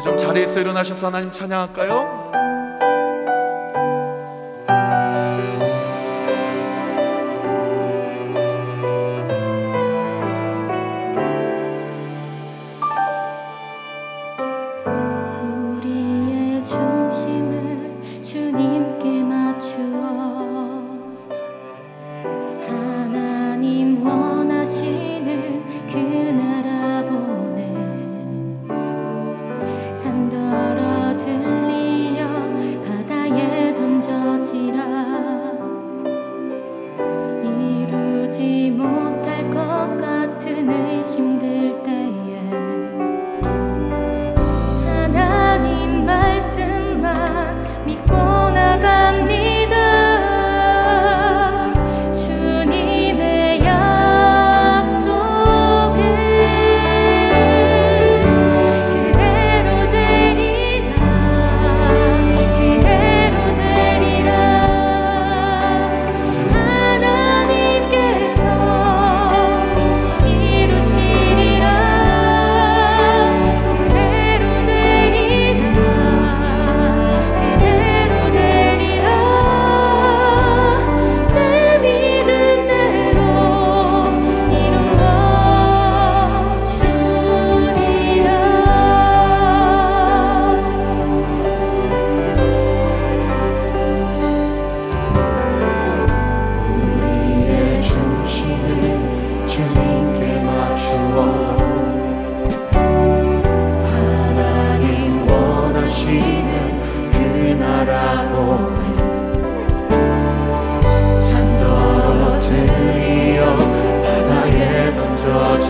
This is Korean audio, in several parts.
우리 좀 자리에서 일어나셔서 하나님 찬양할까요?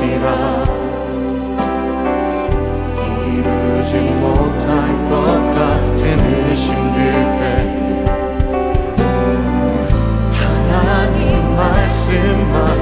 것이라. 이루지 못할 것 같은 의심 그때 하나님 말씀만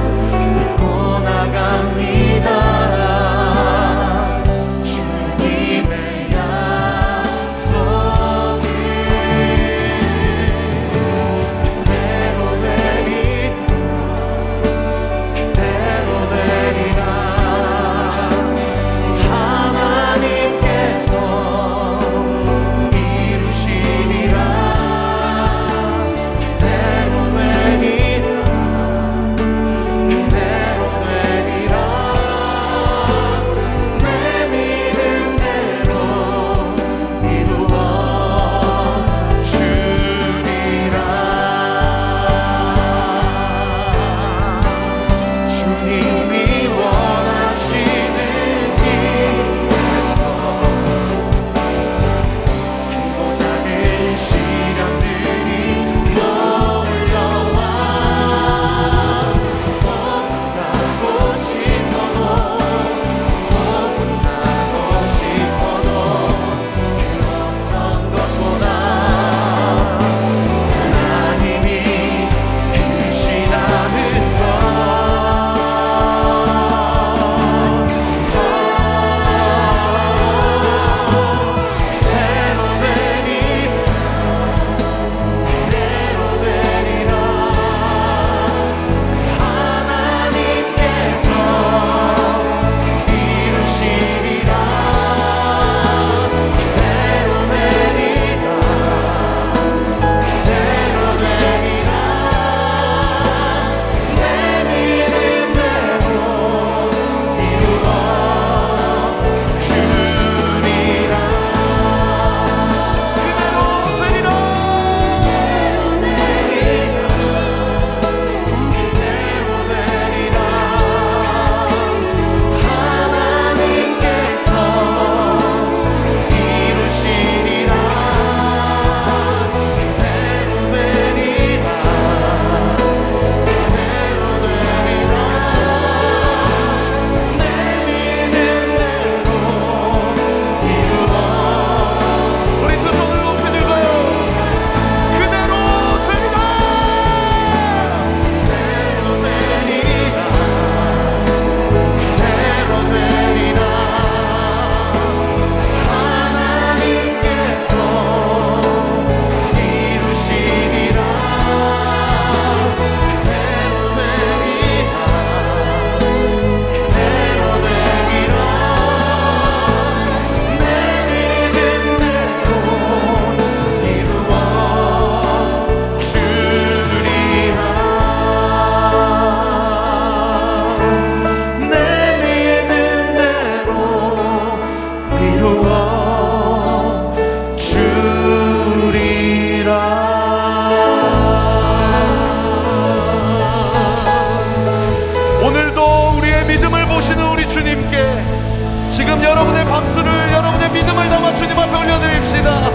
지금 여러분의 박수를 여러분의 믿음을 담아 주님 앞에 올려드립시다.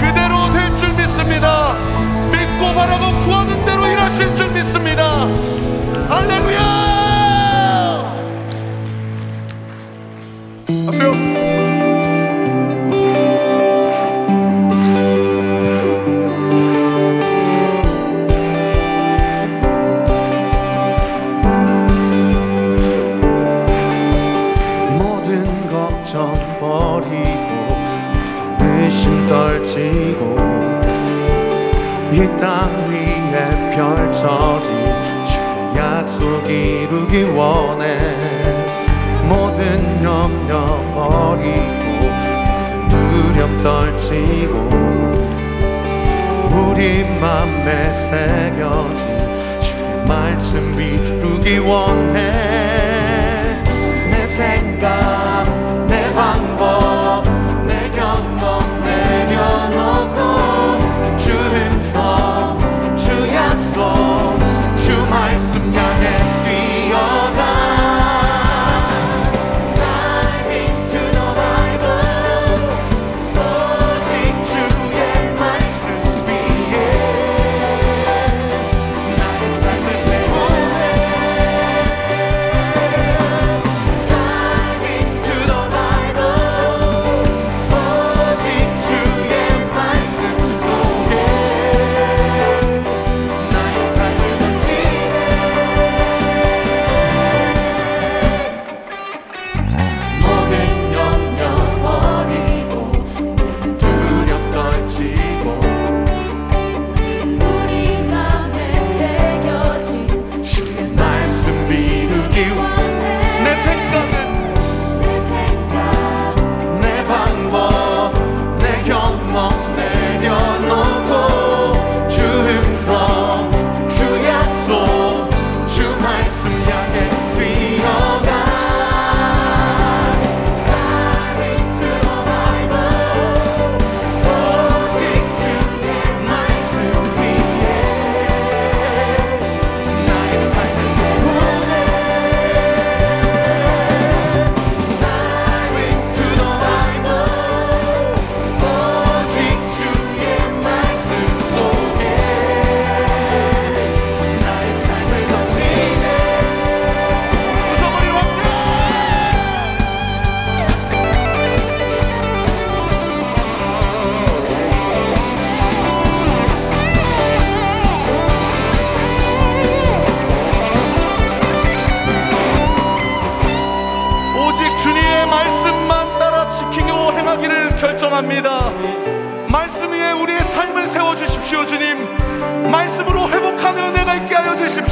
그대로 될 줄 믿습니다. 믿고 바라고 구하는 대로 일하실 줄 믿습니다. 할렐루야! 맘에 새겨진 주 말씀 이루기 원해.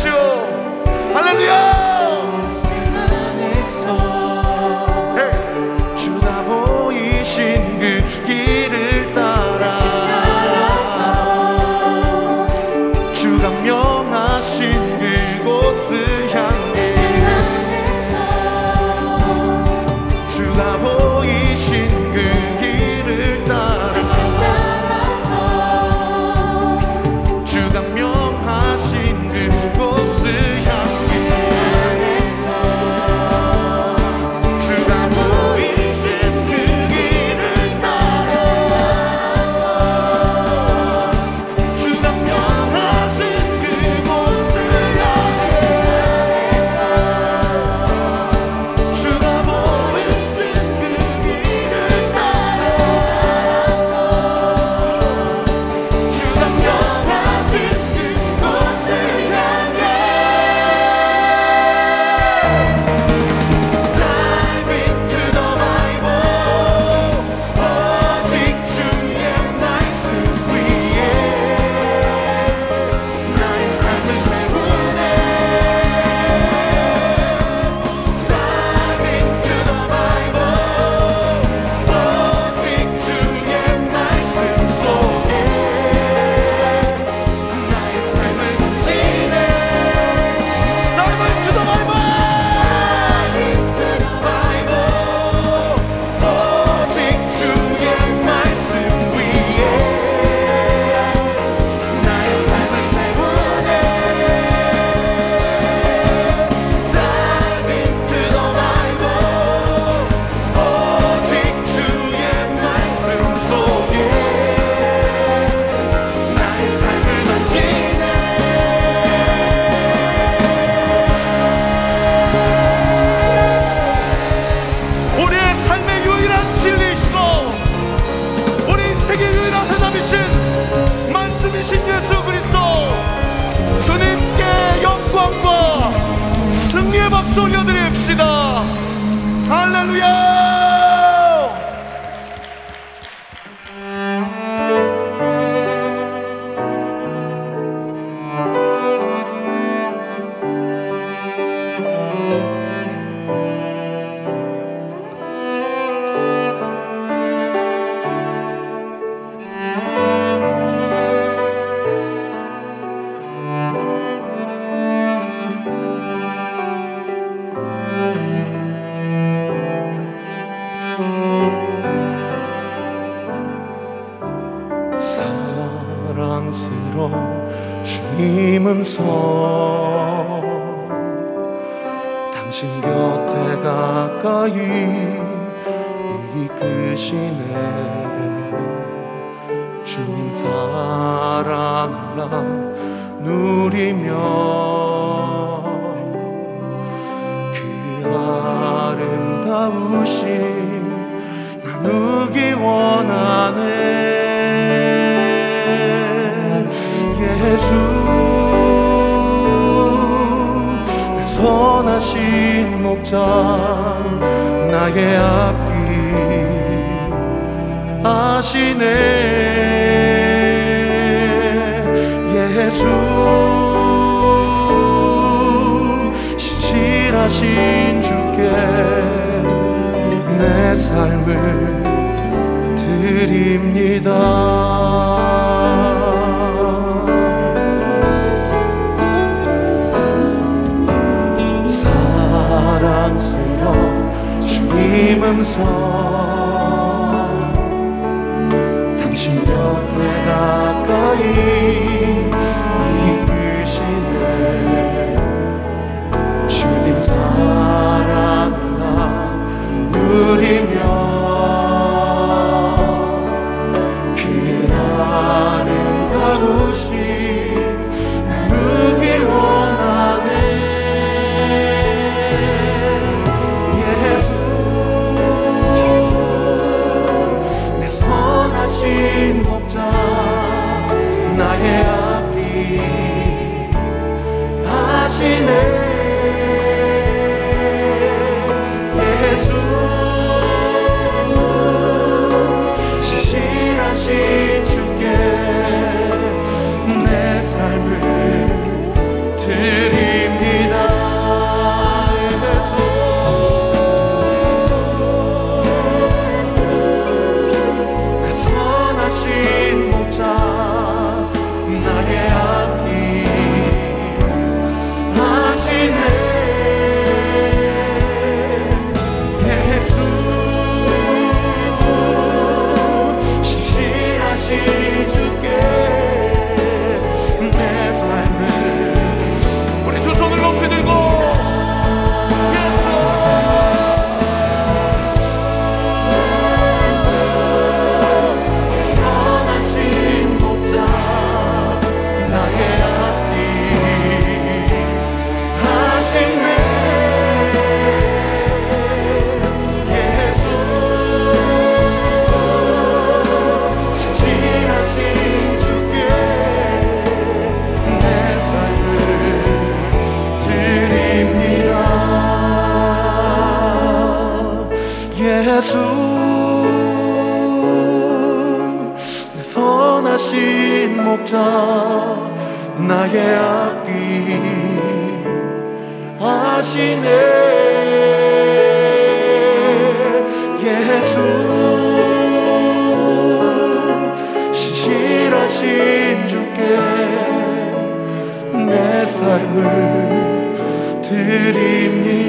주십시오. 당신 곁에 가까이 이끄시네. 주님 사랑 나 누리며 그 아름다우심 나누기 원하네. 예수 선하신 목자 나의 앞길 아시네. 예수 신실하신 주께 내 삶을 드립니다 음성 당신 곁에 가까이 이끄시네 주님 사랑 나 누리 삶 예수 내 선하신 목자 나의 앞길 하시네. 예수 신실하신 주께 내 삶을 드립니다